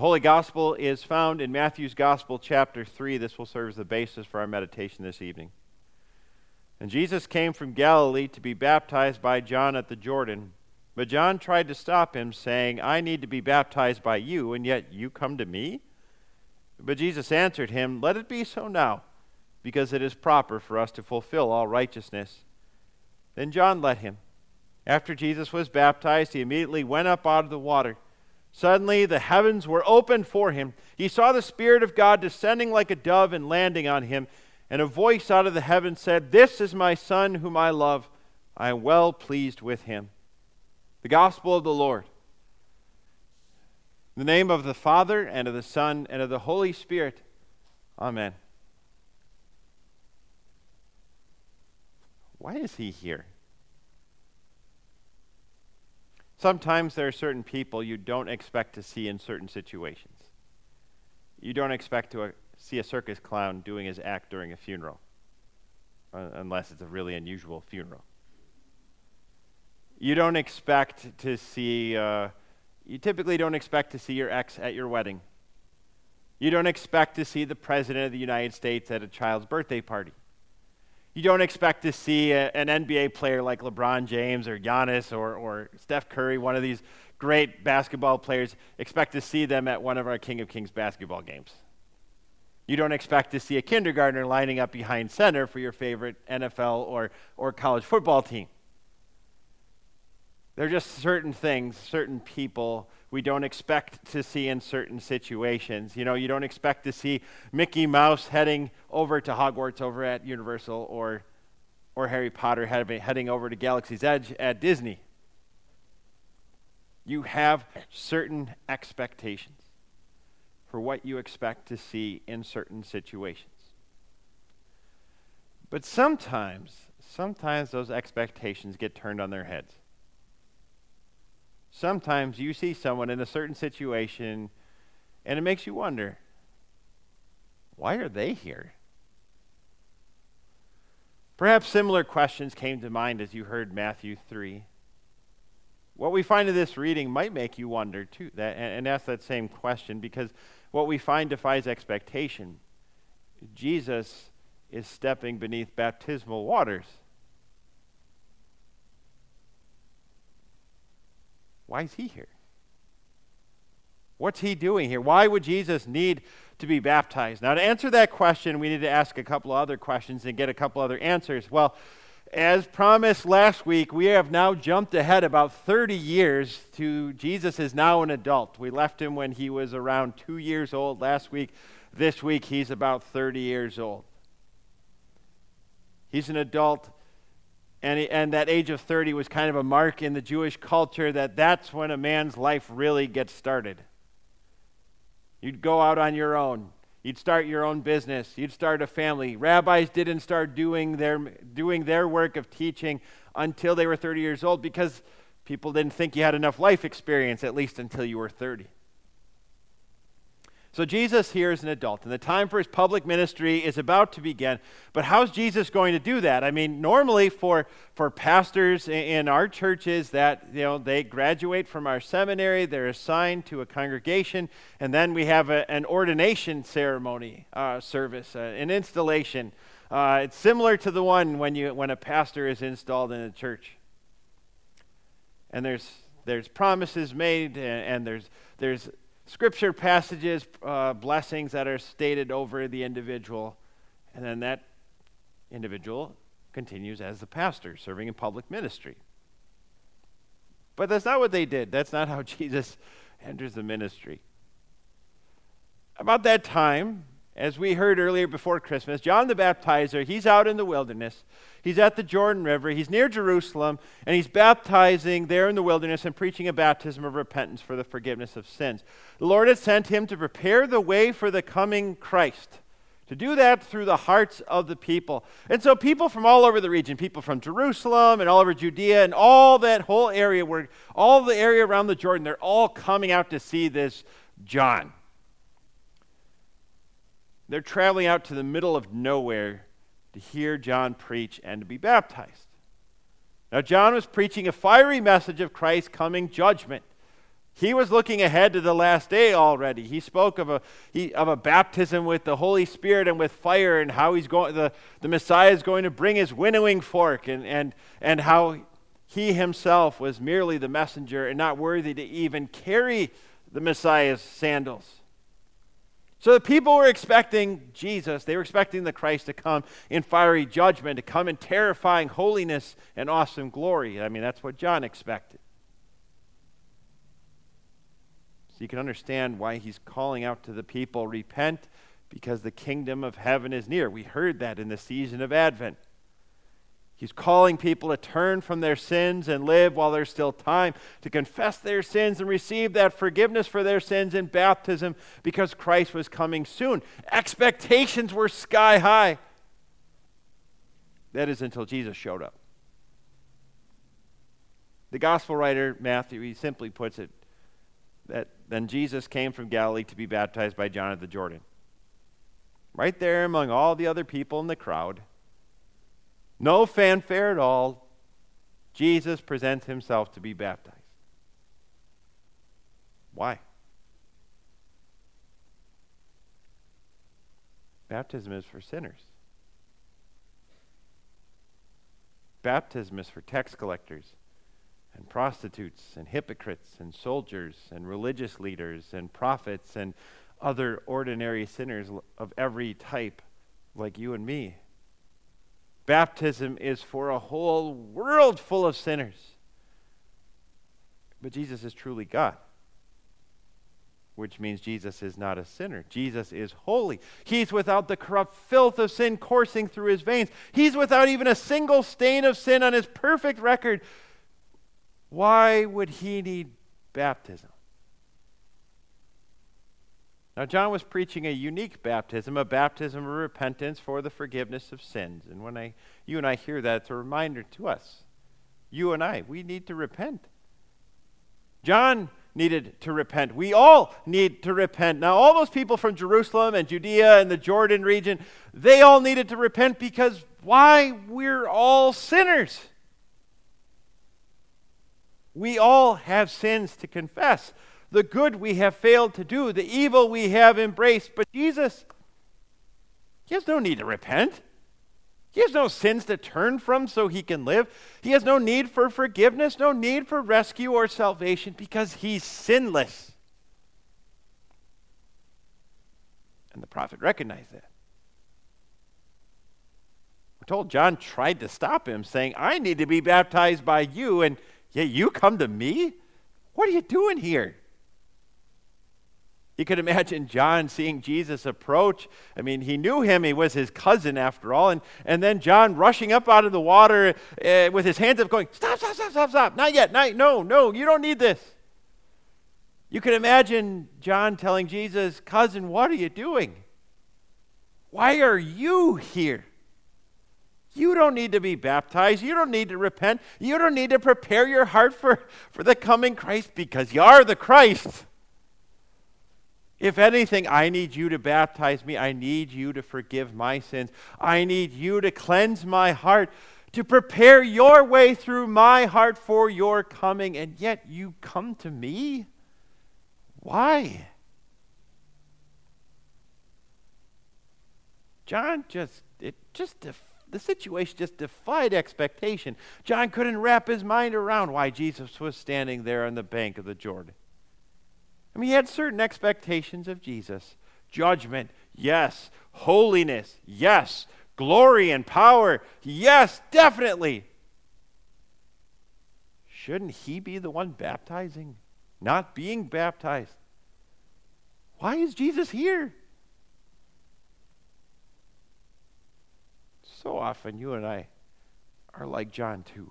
Holy Gospel is found in Matthew's Gospel, chapter 3. This will serve as the basis for our meditation this evening. And Jesus came from Galilee to be baptized by John at the Jordan. But John tried to stop him, saying, I need to be baptized by you, and yet you come to me? But Jesus answered him, Let it be so now, because it is proper for us to fulfill all righteousness. Then John let him. After Jesus was baptized, he immediately went up out of the water. Suddenly the heavens were opened for him. He saw the Spirit of God descending like a dove and landing on him. And a voice out of the heavens said, This is my Son whom I love. I am well pleased with him. The Gospel of the Lord. In the name of the Father, and of the Son, and of the Holy Spirit. Amen. Why is he here? Sometimes there are certain people you don't expect to see in certain situations. You don't expect to uh, see a circus clown doing his act during a funeral, uh, unless it's a really unusual funeral. You don't expect to see, uh, you typically don't expect to see your ex at your wedding. You don't expect to see the President of the United States at a child's birthday party. You don't expect to see a, an NBA player like LeBron James or Giannis or, or Steph Curry, one of these great basketball players, expect to see them at one of our King of Kings basketball games. You don't expect to see a kindergartner lining up behind center for your favorite NFL or, or college football team. There are just certain things, certain people we don't expect to see in certain situations. You know, you don't expect to see Mickey Mouse heading over to Hogwarts over at Universal or, or Harry Potter heading over to Galaxy's Edge at Disney. You have certain expectations for what you expect to see in certain situations. But sometimes, sometimes those expectations get turned on their heads. Sometimes you see someone in a certain situation and it makes you wonder why are they here? Perhaps similar questions came to mind as you heard Matthew 3. What we find in this reading might make you wonder too, that, and, and ask that same question because what we find defies expectation. Jesus is stepping beneath baptismal waters. Why is he here? What's he doing here? Why would Jesus need to be baptized? Now, to answer that question, we need to ask a couple other questions and get a couple other answers. Well, as promised last week, we have now jumped ahead about 30 years to Jesus is now an adult. We left him when he was around two years old last week. This week, he's about 30 years old. He's an adult and, and that age of 30 was kind of a mark in the Jewish culture that that's when a man's life really gets started. You'd go out on your own. You'd start your own business. You'd start a family. Rabbis didn't start doing their, doing their work of teaching until they were 30 years old because people didn't think you had enough life experience, at least until you were 30. So Jesus here is an adult, and the time for his public ministry is about to begin. But how's Jesus going to do that? I mean, normally for, for pastors in our churches that, you know, they graduate from our seminary, they're assigned to a congregation, and then we have a, an ordination ceremony uh, service, uh, an installation. Uh, it's similar to the one when, you, when a pastor is installed in a church. And there's, there's promises made, and, and there's, there's scripture passages, uh, blessings that are stated over the individual, and then that individual continues as the pastor, serving in public ministry. But that's not what they did. That's not how Jesus enters the ministry. About that time, as we heard earlier before Christmas, John the Baptizer, he's out in the wilderness. He's at the Jordan River. He's near Jerusalem, and he's baptizing there in the wilderness and preaching a baptism of repentance for the forgiveness of sins. The Lord had sent him to prepare the way for the coming Christ, to do that through the hearts of the people. And so, people from all over the region, people from Jerusalem and all over Judea and all that whole area, where all the area around the Jordan, they're all coming out to see this John. They're traveling out to the middle of nowhere to hear John preach and to be baptized. Now, John was preaching a fiery message of Christ's coming judgment. He was looking ahead to the last day already. He spoke of a, he, of a baptism with the Holy Spirit and with fire, and how he's going, the, the Messiah is going to bring his winnowing fork, and, and, and how he himself was merely the messenger and not worthy to even carry the Messiah's sandals. So the people were expecting Jesus, they were expecting the Christ to come in fiery judgment, to come in terrifying holiness and awesome glory. I mean, that's what John expected. So you can understand why he's calling out to the people repent because the kingdom of heaven is near. We heard that in the season of Advent. He's calling people to turn from their sins and live while there's still time, to confess their sins and receive that forgiveness for their sins in baptism because Christ was coming soon. Expectations were sky high. That is until Jesus showed up. The gospel writer Matthew, he simply puts it that then Jesus came from Galilee to be baptized by John at the Jordan. Right there among all the other people in the crowd, no fanfare at all, Jesus presents himself to be baptized. Why? Baptism is for sinners. Baptism is for tax collectors and prostitutes and hypocrites and soldiers and religious leaders and prophets and other ordinary sinners of every type, like you and me. Baptism is for a whole world full of sinners. But Jesus is truly God, which means Jesus is not a sinner. Jesus is holy. He's without the corrupt filth of sin coursing through his veins. He's without even a single stain of sin on his perfect record. Why would he need baptism? Now, John was preaching a unique baptism, a baptism of repentance for the forgiveness of sins. And when I, you and I hear that, it's a reminder to us. You and I, we need to repent. John needed to repent. We all need to repent. Now, all those people from Jerusalem and Judea and the Jordan region, they all needed to repent because why? We're all sinners. We all have sins to confess. The good we have failed to do, the evil we have embraced. But Jesus, He has no need to repent. He has no sins to turn from so he can live. He has no need for forgiveness, no need for rescue or salvation because he's sinless. And the prophet recognized that. We're told John tried to stop him, saying, I need to be baptized by you, and yeah, you come to me? What are you doing here? You could imagine John seeing Jesus approach. I mean, he knew him, he was his cousin after all. And, and then John rushing up out of the water uh, with his hands up, going, Stop, stop, stop, stop, stop. Not yet, not, no, no, you don't need this. You could imagine John telling Jesus, Cousin, what are you doing? Why are you here? You don't need to be baptized. You don't need to repent. You don't need to prepare your heart for, for the coming Christ because you are the Christ. If anything, I need you to baptize me. I need you to forgive my sins. I need you to cleanse my heart, to prepare your way through my heart for your coming. And yet you come to me? Why? John just, it just the situation just defied expectation. John couldn't wrap his mind around why Jesus was standing there on the bank of the Jordan. I mean, he had certain expectations of Jesus judgment, yes. Holiness, yes. Glory and power, yes, definitely. Shouldn't he be the one baptizing, not being baptized? Why is Jesus here? so often you and I are like John too.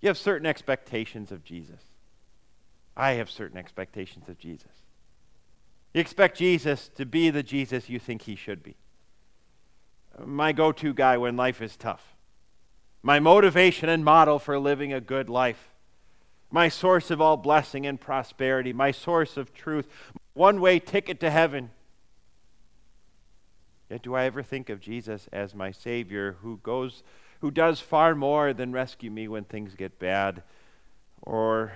You have certain expectations of Jesus. I have certain expectations of Jesus. You expect Jesus to be the Jesus you think he should be. My go to guy when life is tough. My motivation and model for living a good life. My source of all blessing and prosperity. My source of truth. One way ticket to heaven. Yet do I ever think of Jesus as my Savior who goes, who does far more than rescue me when things get bad or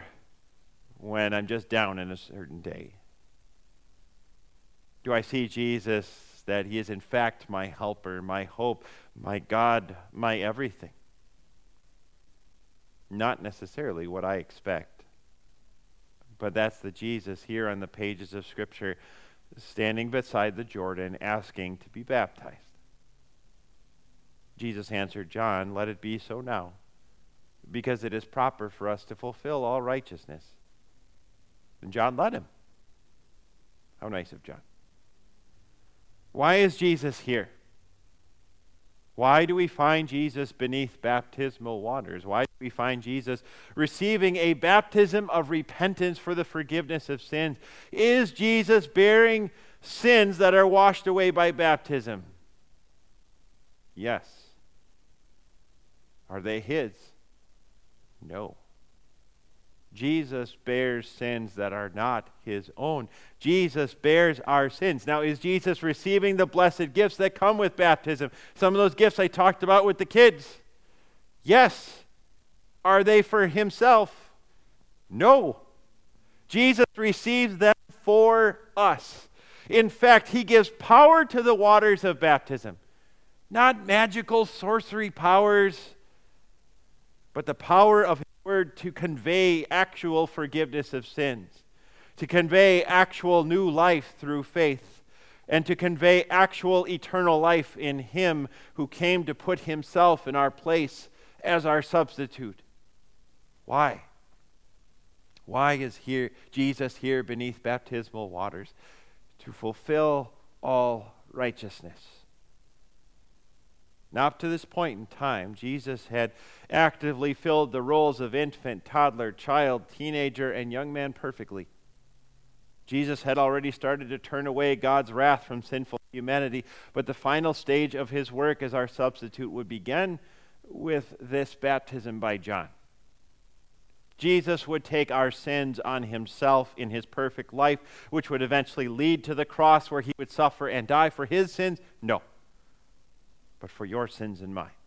when I'm just down in a certain day? Do I see Jesus that he is in fact my helper, my hope, my God, my everything? Not necessarily what I expect. But that's the Jesus here on the pages of Scripture standing beside the Jordan asking to be baptized. Jesus answered John, Let it be so now, because it is proper for us to fulfill all righteousness. And John let him. How nice of John. Why is Jesus here? Why do we find Jesus beneath baptismal waters? Why do we find Jesus receiving a baptism of repentance for the forgiveness of sins? Is Jesus bearing sins that are washed away by baptism? Yes. Are they his? No. Jesus bears sins that are not his own. Jesus bears our sins. Now, is Jesus receiving the blessed gifts that come with baptism? Some of those gifts I talked about with the kids. Yes. Are they for himself? No. Jesus receives them for us. In fact, he gives power to the waters of baptism. Not magical sorcery powers, but the power of word to convey actual forgiveness of sins, to convey actual new life through faith, and to convey actual eternal life in Him who came to put Himself in our place as our substitute. Why? Why is here Jesus here beneath baptismal waters? To fulfill all righteousness. Now, up to this point in time, Jesus had actively filled the roles of infant, toddler, child, teenager, and young man perfectly. Jesus had already started to turn away God's wrath from sinful humanity, but the final stage of his work as our substitute would begin with this baptism by John. Jesus would take our sins on himself in his perfect life, which would eventually lead to the cross where he would suffer and die for his sins? No but for your sins and mine.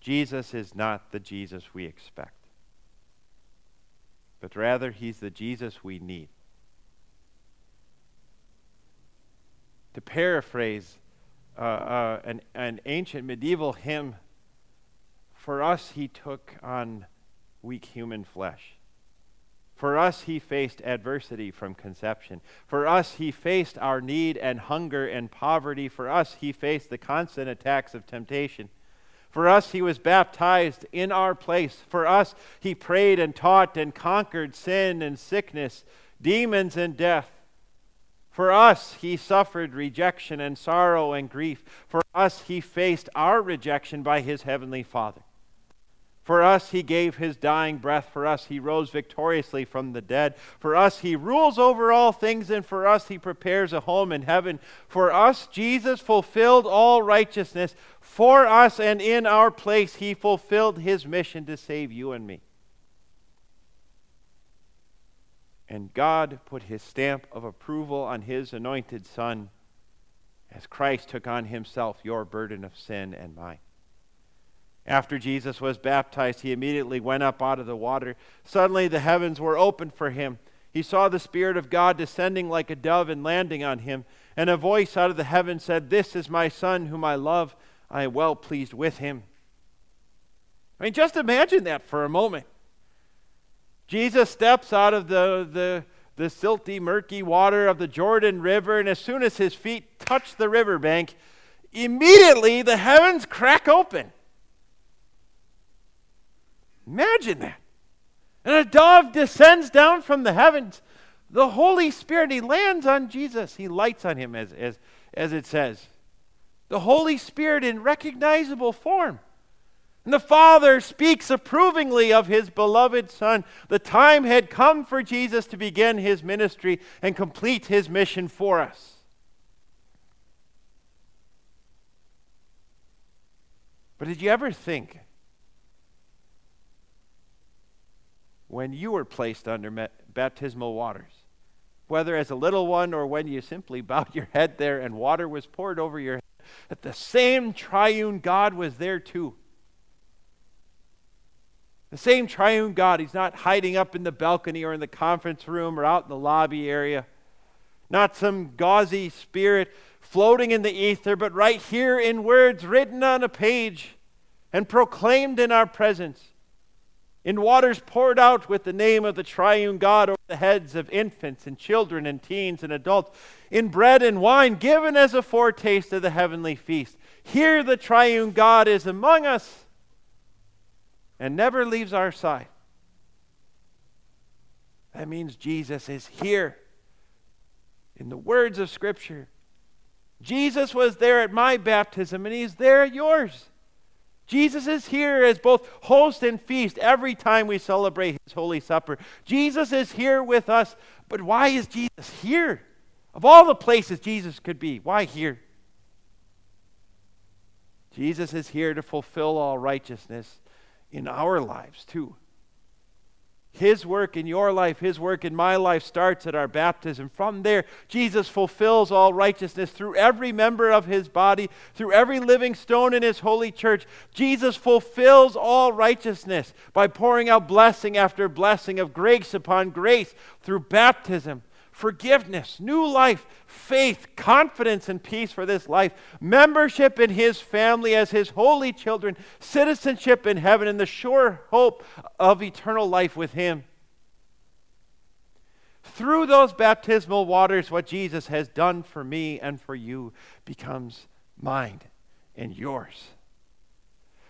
Jesus is not the Jesus we expect, but rather, he's the Jesus we need. To paraphrase uh, uh, an, an ancient medieval hymn, for us he took on weak human flesh. For us, he faced adversity from conception. For us, he faced our need and hunger and poverty. For us, he faced the constant attacks of temptation. For us, he was baptized in our place. For us, he prayed and taught and conquered sin and sickness, demons and death. For us, he suffered rejection and sorrow and grief. For us, he faced our rejection by his heavenly Father. For us, he gave his dying breath. For us, he rose victoriously from the dead. For us, he rules over all things. And for us, he prepares a home in heaven. For us, Jesus fulfilled all righteousness. For us and in our place, he fulfilled his mission to save you and me. And God put his stamp of approval on his anointed Son as Christ took on himself your burden of sin and mine. After Jesus was baptized, he immediately went up out of the water. Suddenly the heavens were opened for him. He saw the Spirit of God descending like a dove and landing on him. And a voice out of the heaven said, This is my Son, whom I love. I am well pleased with him. I mean, just imagine that for a moment. Jesus steps out of the, the, the silty, murky water of the Jordan River, and as soon as his feet touch the riverbank, immediately the heavens crack open. Imagine that. And a dove descends down from the heavens. The Holy Spirit, he lands on Jesus. He lights on him, as, as, as it says. The Holy Spirit in recognizable form. And the Father speaks approvingly of his beloved Son. The time had come for Jesus to begin his ministry and complete his mission for us. But did you ever think when you were placed under baptismal waters, whether as a little one or when you simply bowed your head there and water was poured over your head, that the same triune God was there too. The same triune God. He's not hiding up in the balcony or in the conference room or out in the lobby area. Not some gauzy spirit floating in the ether, but right here in words written on a page and proclaimed in our presence. In waters poured out with the name of the triune God over the heads of infants and children and teens and adults. In bread and wine given as a foretaste of the heavenly feast. Here the triune God is among us and never leaves our side. That means Jesus is here. In the words of Scripture, Jesus was there at my baptism, and He's there at yours. Jesus is here as both host and feast every time we celebrate His Holy Supper. Jesus is here with us, but why is Jesus here? Of all the places Jesus could be, why here? Jesus is here to fulfill all righteousness in our lives, too. His work in your life, His work in my life starts at our baptism. From there, Jesus fulfills all righteousness through every member of His body, through every living stone in His holy church. Jesus fulfills all righteousness by pouring out blessing after blessing of grace upon grace through baptism forgiveness, new life, faith, confidence, and peace for this life, membership in His family as His holy children, citizenship in heaven, and the sure hope of eternal life with Him. Through those baptismal waters, what Jesus has done for me and for you becomes mine and yours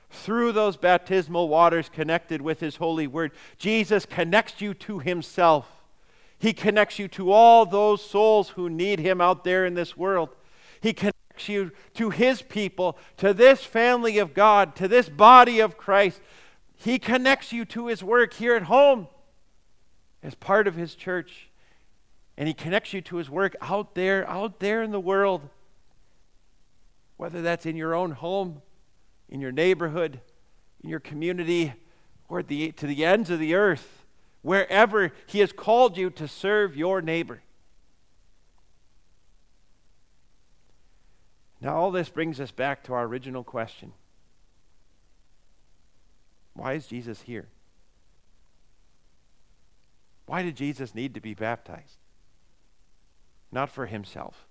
through those baptismal waters connected with his holy word, Jesus connects you to himself. He connects you to all those souls who need Him out there in this world. He connects you to His people, to this family of God, to this body of Christ. He connects you to His work here at home as part of His church. And He connects you to His work out there, out there in the world. Whether that's in your own home, in your neighborhood, in your community, or the, to the ends of the earth wherever He has called you to serve your neighbor. Now, all this brings us back to our original question Why is Jesus here? Why did Jesus need to be baptized? Not for himself.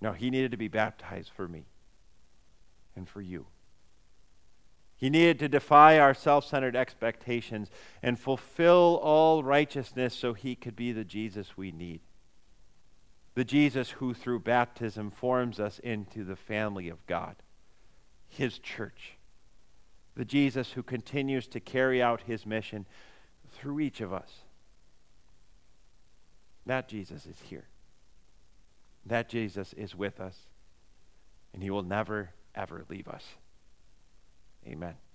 No, he needed to be baptized for me and for you. He needed to defy our self centered expectations and fulfill all righteousness so he could be the Jesus we need. The Jesus who, through baptism, forms us into the family of God, his church. The Jesus who continues to carry out his mission through each of us. That Jesus is here. That Jesus is with us, and he will never, ever leave us. Amen.